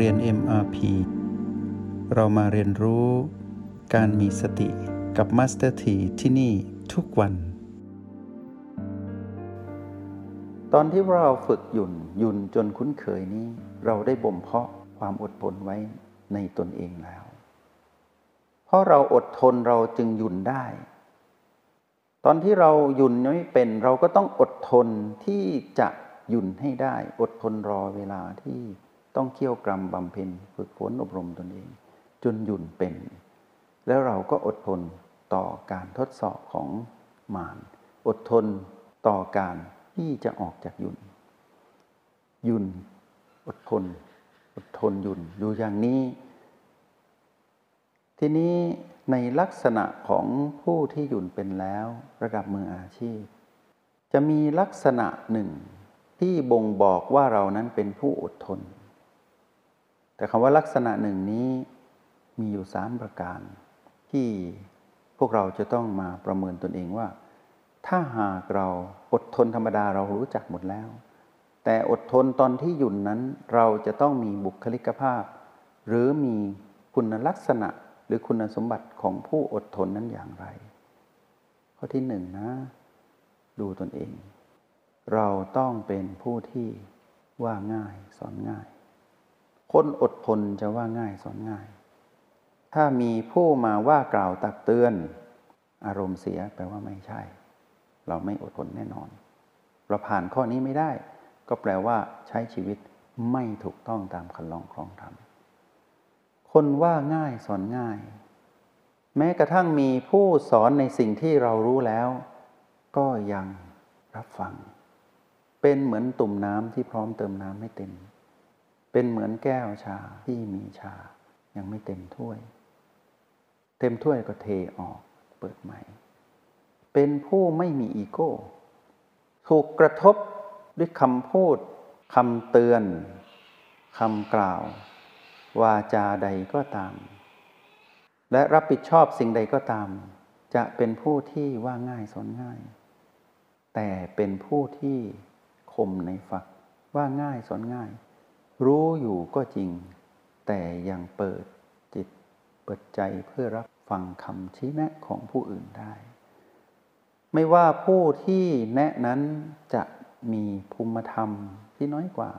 เรียน MRP เรามาเรียนรู้การมีสติกับ Master T ที่ที่นี่ทุกวัน ตอนที่เราฝึกหยุ่นหยุ่นจนคุ้นเคยนี้ เราได้บ่มเพาะความอดทนไว้ในตนเองแล้ว เพราะเราอดทนเราจึงหยุ่นได้ ตอนที่เราหยุ่นไม่เป็นเราก็ต้องอดทนที่จะหยุ่นให้ได้ อดทนรอเวลาที่ ต้องเคี่ยวกรำบำเพ็ญฝึกฝนอบรมตนเอง จนหยุ่นเป็น แล้วเราก็อดทนต่อการทดสอบของมารอดทนต่อการที่จะออกจากหยุ่นหยุ่นอดทน อดทนหยุ่นอยู่อย่างนี้ ทีนี้ในลักษณะของผู้ที่หยุ่นเป็นแล้วระดับมืออาชีพ จะมีลักษณะหนึ่งที่บ่งบอกว่าเรานั้นเป็นผู้อดทน แต่คำว่าลักษณะหนึ่งนี้มีอยู่สามประการ ที่พวกเราจะต้องมาประเมินตนเองว่า ถ้าหากเราอดทนธรรมดาเรารู้จักหมดแล้ว แต่อดทนตอนที่หยุ่นนั้น เราจะต้องมีบุคลิกภาพ หรือมีคุณลักษณะหรือคุณสมบัติของผู้อดทนนั้นอย่างไร ข้อที่หนึ่งนะ ดูตนเอง เราต้องเป็นผู้ที่ว่าง่ายสอนง่าย คนอดทนจะว่าง่ายสอนง่าย ถ้ามีผู้มาว่ากล่าวตักเตือน อารมณ์เสียแปลว่าไม่ใช่ เราไม่อดทนแน่นอน เราผ่านข้อนี้ไม่ได้ ก็แปลว่าใช้ชีวิตไม่ถูกต้องตามคันลองครองธรรมคนว่าง่ายสอนง่าย แม้กระทั่งมีผู้สอนในสิ่งที่เรารู้แล้ว ก็ยังรับฟัง เป็นเหมือนตุ่มน้ำที่พร้อมเติมน้ำให้เต็ม เป็นเหมือนแก้วชาที่มีชายังไม่เต็มถ้วย เต็มถ้วยก็เทออกเปิดใหม่ เป็นผู้ไม่มีอีโก้ ถูกกระทบด้วยคำพูดคำเตือนคำกล่าว วาจาใดก็ตาม และรับผิดชอบสิ่งใดก็ตาม จะเป็นผู้ที่ว่าง่ายสนง่าย แต่เป็นผู้ที่คมในฝักว่าง่ายสนง่าย รู้อยู่ก็จริง แต่ยังเปิดจิตเปิดใจเพื่อรับฟังคำชี้แนะของผู้อื่นได้ ไม่ว่าผู้ที่แนะนั้นจะมีภูมิธรรมที่น้อยกว่า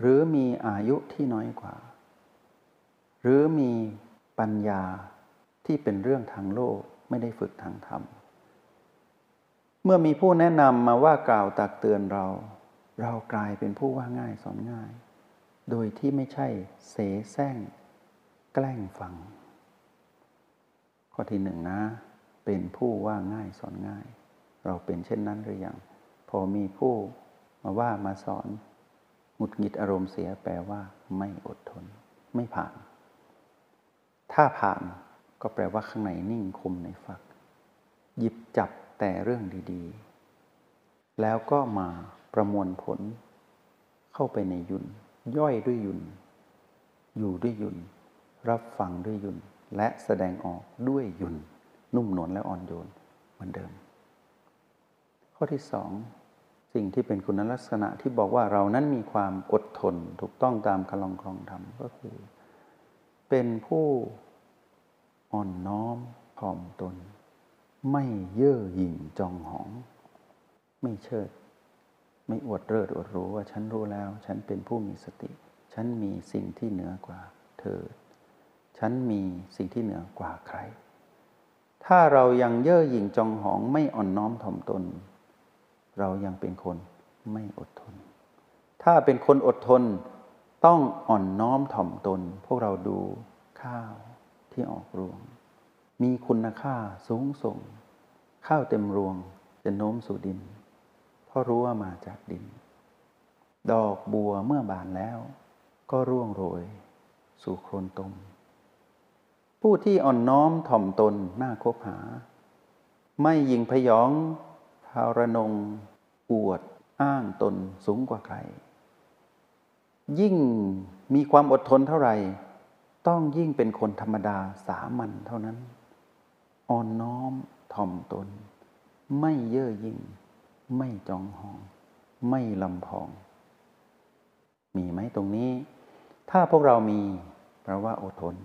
หรือมีอายุที่น้อยกว่า หรือมีปัญญาที่เป็นเรื่องทางโลกไม่ได้ฝึกทางธรรม เมื่อมีผู้แนะนำมาว่ากล่าวตักเตือนเรา เรากลายเป็นผู้ว่าง่ายสอนง่าย โดยที่ไม่ใช่เสแสร้ง แกล้งฟัง ข้อที่หนึ่งนะ เป็นผู้ว่าง่ายสอนง่าย เราเป็นเช่นนั้นหรือยัง พอมีผู้มาว่ามาสอนหงุดหงิดอารมณ์เสียแปลว่า ไม่อดทน ไม่ผ่าน ถ้าผ่านก็แปลว่าข้างในนิ่งคมในฝัก หยิบจับแต่เรื่องดีๆ แล้วก็มา ประมวลผล เข้าไปในยุน ย่อยด้วยยุน อยู่ด้วยยุน รับฟังด้วยยุน และแสดงออกด้วยยุน นุ่มนวลและอ่อนโยนเหมือนเดิม ข้อที่สองสิ่งที่เป็นคุณลักษณะที่บอกว่าเรานั้นมีความอดทนถูกต้องตามคลองครองธรรมก็คือ เป็นผู้อ่อนน้อมถ่อมตน ไม่เย่อหยิ่งจองหอง ไม่เชิด ไม่อวดเริดอวดรู้ว่าฉันรู้แล้ว ฉันเป็นผู้มีสติ ฉันมีสิ่งที่เหนือกว่าเธอ ฉันมีสิ่งที่เหนือกว่าใคร ถ้าเรายังเย่อหยิ่งจองหองไม่อ่อนน้อมถ่อมตน เรายังเป็นคนไม่อดทน ถ้าเป็นคนอดทนต้องอ่อนน้อมถ่อมตน พวกเราดูข้าวที่ออกรวง มีคุณค่าสูงส่ง ข้าวเต็มรวงจะโน้มสู่ดิน เพราะรู้ว่ามาจากดิน ดอกบัวเมื่อบานแล้ว ก็ร่วงโรย สู่โคลนตม ผู้ที่อ่อนน้อมถ่อมตนน่าคบหา ไม่ยิงพยองทารนง อวด อ้างตนสูงกว่าใคร ยิ่งมีความอดทนเท่าไหร่ ต้องยิ่งเป็นคนธรรมดาสามัญเท่านั้น อ่อนน้อมถ่อมตน ไม่เย่อหยิ่ง ไม่จองหอง ไม่ลำพอง มีไหมตรงนี้ ถ้าพวกเรามีแปลว่าอดทน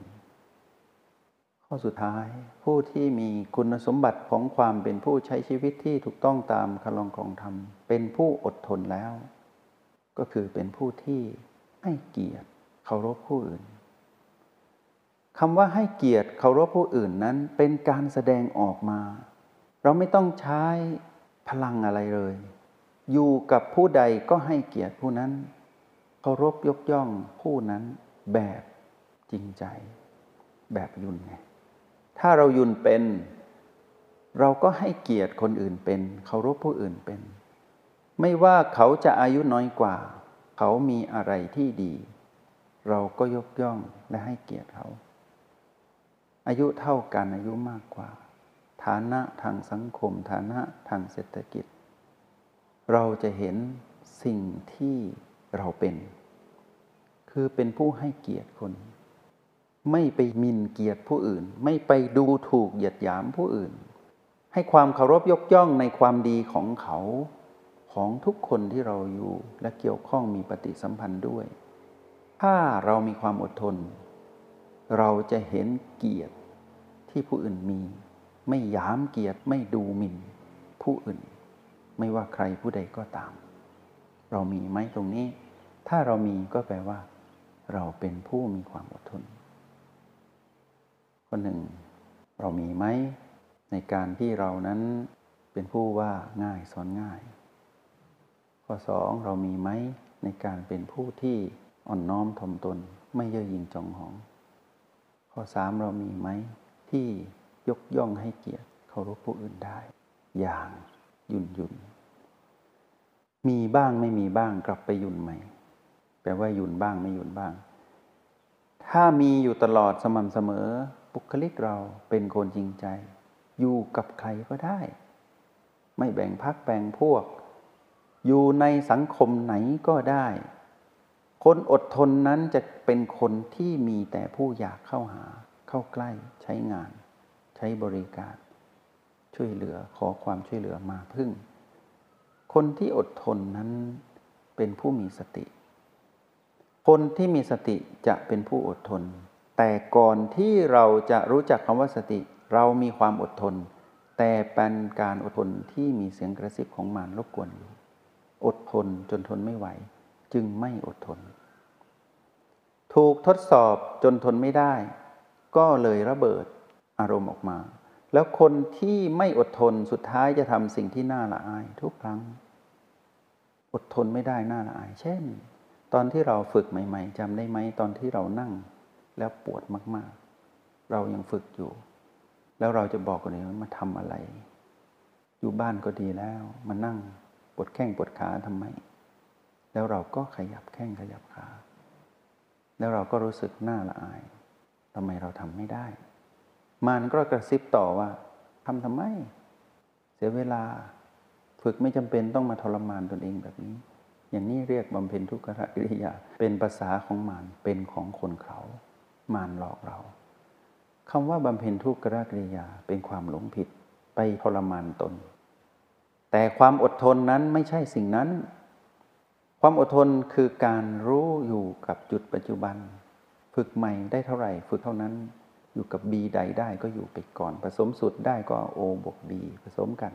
ข้อสุดท้ายผู้ที่มีคุณสมบัติของความเป็นผู้ใช้ชีวิตที่ถูกต้องตามคลองของธรรม เป็นผู้อดทนแล้ว ก็คือเป็นผู้ที่ให้เกียรติเคารพผู้อื่นคำว่าให้เกียรติเคารพผู้อื่นนั้นเป็นการแสดงออกมา เราไม่ต้องใช้ พลังอะไรเลย อยู่กับผู้ใดก็ให้เกียรติผู้นั้นเคารพยกย่องผู้นั้นแบบจริงใจ แบบยุนไงถ้าเรายุนเป็น เราก็ให้เกียรติคนอื่นเป็นเคารพผู้อื่นเป็น ไม่ว่าเขาจะอายุน้อยกว่า เขามีอะไรที่ดี เราก็ยกย่องและให้เกียรติเขา อายุเท่ากันอายุมากกว่า ฐานะทางสังคม ฐานะทางเศรษฐกิจ เราจะเห็นสิ่งที่เราเป็น คือเป็นผู้ให้เกียรติคน ไม่ไปมินเกียรติผู้อื่น ไม่ไปดูถูกเหยียดหยามผู้อื่น ให้ความเคารพยกย่องในความดีของเขาของทุกคนที่เราอยู่และเกี่ยวข้องมีปฏิสัมพันธ์ด้วย ถ้าเรามีความอดทน เราจะเห็นเกียรติที่ผู้อื่นมี ไม่ยามเกียรติไม่ดูหมิ่นผู้อื่น ไม่ว่าใครผู้ใดก็ตาม เรามีไหมตรงนี้ ถ้าเรามีก็แปลว่า เราเป็นผู้มีความอดทนข้อหนึ่งเรามีไหมในการที่เรานั้นเป็นผู้ว่าง่ายสอนง่าย ข้อสองเรามีไหมในการเป็นผู้ที่อ่อนน้อมถ่อมตนไม่เย่อหยิ่งจองหอง ข้อสามเรามีไหมที่ ยกย่องให้เกียรติเคารพผู้อื่นได้ อย่างยุ่นยุ่นมีบ้างไม่มีบ้างกลับไปยุ่นไหม่แปลว่ายุ่นบ้างไม่ยุ่นบ้าง ถ้ามีอยู่ตลอดสม่ำเสมอบุคลิกเราเป็นคนจริงใจ อยู่กับใครก็ได้ ไม่แบ่งพักแบ่งพวก อยู่ในสังคมไหนก็ได้ คนอดทนนั้นจะเป็นคนที่มีแต่ผู้อยากเข้าหาเข้าใกล้ใช้งาน ช้บริการช่วยเหลือขอความช่วยเหลือมาพึ่ง คนที่อดทนนั้นเป็นผู้มีสติ คนที่มีสติจะเป็นผู้อดทน แต่ก่อนที่เราจะรู้จักคำว่าสติ เรามีความอดทน แต่เป็นการอดทนที่มีเสียงกระซิบของมารรบกวนอยู่ อดทนจนทนไม่ไหว จึงไม่อดทน ถูกทดสอบจนทนไม่ได้ ก็เลยระเบิด อารมณ์ออกมา แล้วคนที่ไม่อดทนสุดท้ายจะทำสิ่งที่น่าละอายทุกครั้ง อดทนไม่ได้น่าละอาย เช่น ตอนที่เราฝึกใหม่ ๆจำได้ไหมตอนที่เรานั่ง แล้วปวดมากๆ เรายังฝึกอยู่ แล้วเราจะบอกคนอื่นว่ามาทำอะไร อยู่บ้านก็ดีแล้วมานั่งปวดแข้งปวดขาทำไม แล้วเราก็ขยับแข้งขยับขา แล้วเราก็รู้สึกน่าละอายทำไมเราทำไม่ได้ มารก็กระซิบต่อว่าทำทำไม เสียเวลาฝึกไม่จำเป็นต้องมาทรมานตนเองแบบนี้ อย่างนี้เรียกบำเพ็ญทุกขกิริยา เป็นภาษาของมารเป็นของคนเขา มารหลอกเราคำว่าบำเพ็ญทุกขกิริยาเป็นความหลงผิดไปทรมานตน แต่ความอดทนนั้นไม่ใช่สิ่งนั้น ความอดทนคือการรู้อยู่กับจุดปัจจุบัน ฝึกใหม่ได้เท่าไหร่ ฝึกเท่านั้น อยู่กับ B ใดได้ก็อยู่ไปก่อน ผสมสุดได้ก็ O บวก B ผสมกัน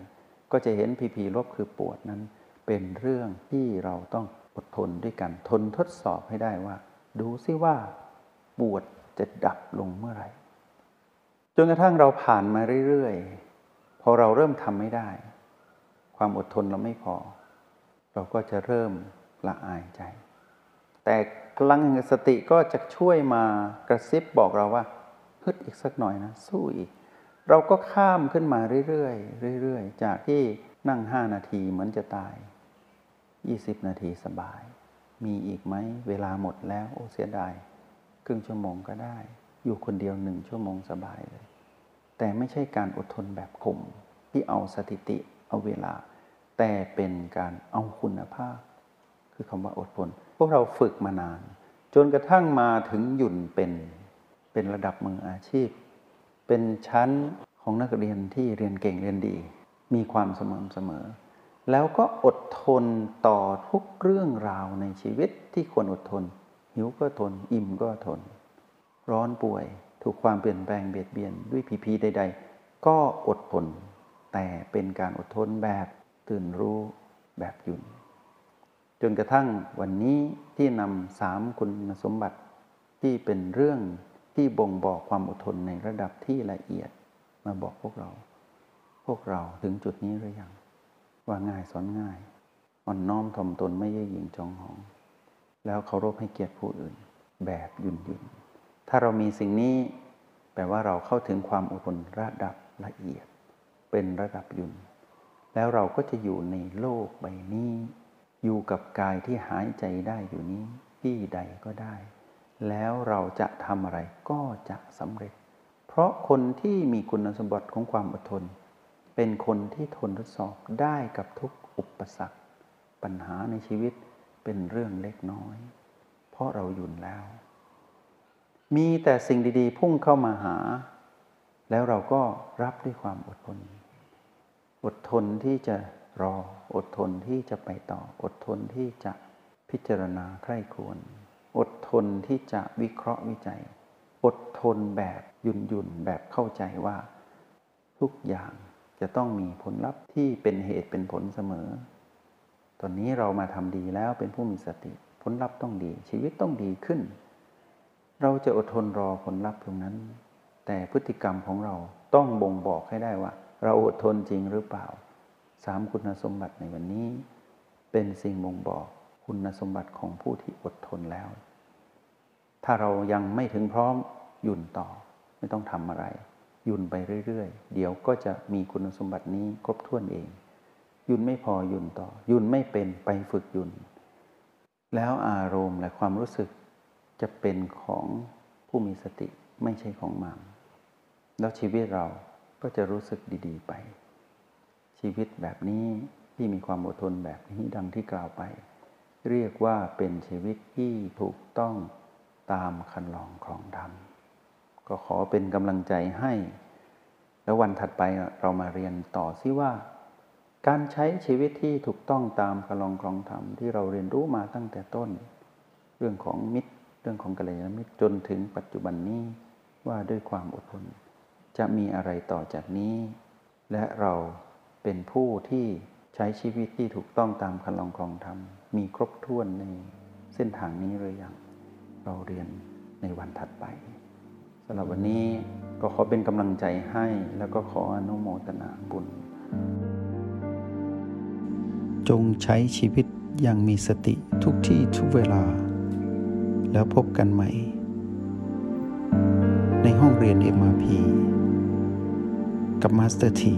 ก็จะเห็น PP ลบคือปวดนั้น เป็นเรื่องที่เราต้องอดทนด้วยกัน ทนทดสอบให้ได้ว่า ดูซิว่าปวดจะดับลงเมื่อไหร่ จนกระทั่งเราผ่านมาเรื่อยๆ พอเราเริ่มทำไม่ได้ ความอดทนเราไม่พอ เราก็จะเริ่มละอายใจ แต่พลังแห่งสติก็จะช่วยมากระซิบบอกเราว่า ฮึดอีกสักหน่อยนะ สู้อีก เราก็ข้ามขึ้นมาเรื่อยๆเรื่อยๆ จากที่นั่งห้านาทีเหมือนจะตายยี่สิบนาทีสบาย มีอีกไหมเวลาหมดแล้วโอ้เสียดายครึ่งชั่วโมงก็ได้ อยู่คนเดียวหนึ่งชั่วโมงสบายเลย แต่ไม่ใช่การอดทนแบบข่มที่เอาสถิติเอาเวลา แต่เป็นการเอาคุณภาพ คือคำว่าอดทน พวกเราฝึกมานาน จนกระทั่งมาถึงหยุ่นเป็น เป็นระดับมืออาชีพ เป็นชั้นของนักเรียนที่เรียนเก่งเรียนดี มีความสม่ำเสมอ แล้วก็อดทนต่อทุกเรื่องราวในชีวิตที่ควรอดทน หิวก็ทน อิ่มก็ทน ร้อนป่วยถูกความเปลี่ยนแปลงเบียดเบียนด้วยผีพีใด ๆ ก็อดทน แต่เป็นการอดทนแบบตื่นรู้แบบหยุดจนกระทั่งวันนี้ที่นำสามคุณสมบัติที่เป็นเรื่อง ที่บ่งบอกความอดทนในระดับที่ละเอียดมาบอกพวกเรา พวกเราถึงจุดนี้หรือยัง ว่าง่ายสอนง่ายอ่อนน้อมถ่อมตนไม่เย่อหยิ่งจองหอง แล้วเคารพให้เกียรติผู้อื่น แบบยุ่นยุ่นถ้าเรามีสิ่งนี้ แปลว่าเราเข้าถึงความอดทนระดับละเอียด เป็นระดับยุ่น แล้วเราก็จะอยู่ในโลกใบนี้ อยู่กับกายที่หายใจได้อยู่นี้ ที่ใดก็ได้ แล้วเราจะทำอะไรก็จะสำเร็จ เพราะคนที่มีคุณสมบัติของความอดทน เป็นคนที่ทนทดสอบได้กับทุกอุปสรรค ปัญหาในชีวิตเป็นเรื่องเล็กน้อย เพราะเราหยุนแล้ว มีแต่สิ่งดีๆ พุ่งเข้ามาหา แล้วเราก็รับด้วยความอดทน อดทนที่จะรอ อดทนที่จะไปต่อ อดทนที่จะพิจารณาใคร่ควร ทนที่จะวิเคราะห์วิจัย อดทนแบบหยุ่นหยุ่นแบบเข้าใจว่า ทุกอย่างจะต้องมีผลลัพธ์ที่เป็นเหตุเป็นผลเสมอ ตอนนี้เรามาทำดีแล้วเป็นผู้มีสติ ผลลัพธ์ต้องดี ชีวิตต้องดีขึ้น เราจะอดทนรอผลลัพธ์ตรงนั้น แต่พฤติกรรมของเราต้องบ่งบอกให้ได้ว่า เราอดทนจริงหรือเปล่าสามคุณสมบัติในวันนี้ เป็นสิ่งบ่งบอกคุณสมบัติของผู้ที่อดทนแล้ว ถ้าเรายังไม่ถึงพร้อมหยุ่นต่อ ไม่ต้องทำอะไร หยุ่นไปเรื่อยๆ เดี๋ยวก็จะมีคุณสมบัตินี้ครบถ้วนเองยุ่นไม่พอหยุ่นต่อยุ่นไม่เป็นไปฝึกหยุ่น แล้วอารมณ์และความรู้สึกจะเป็นของผู้มีสติไม่ใช่ของมามแล้วชีวิตเราก็จะรู้สึกดี ๆ ไป ชีวิตแบบนี้ที่มีความอดทนแบบนี้ดังที่กล่าวไป เรียกว่าเป็นชีวิตที่ถูกต้อง ตามคันลองครองธรรม ก็ขอเป็นกำลังใจให้ แล้ววันถัดไปเรามาเรียนต่อซิว่า การใช้ชีวิตที่ถูกต้องตามคันลองครองธรรมที่เราเรียนรู้มาตั้งแต่ต้น เรื่องของมิตร เรื่องของกัลยาณมิตรจนถึงปัจจุบันนี้ว่าด้วยความอดทน จะมีอะไรต่อจากนี้ และเราเป็นผู้ที่ใช้ชีวิตที่ถูกต้องตามคันลองครองธรรมมีครบถ้วนในเส้นทางนี้หรือยัง เราเรียนในวันถัดไปสำหรับวันนี้ก็ขอเป็นกำลังใจให้แล้วก็ขออนุโมทนาบุญ จงใช้ชีวิตอย่างมีสติทุกที่ทุกเวลา แล้วพบกันใหม่ ในห้องเรียน MRP กับมาสเตอร์ที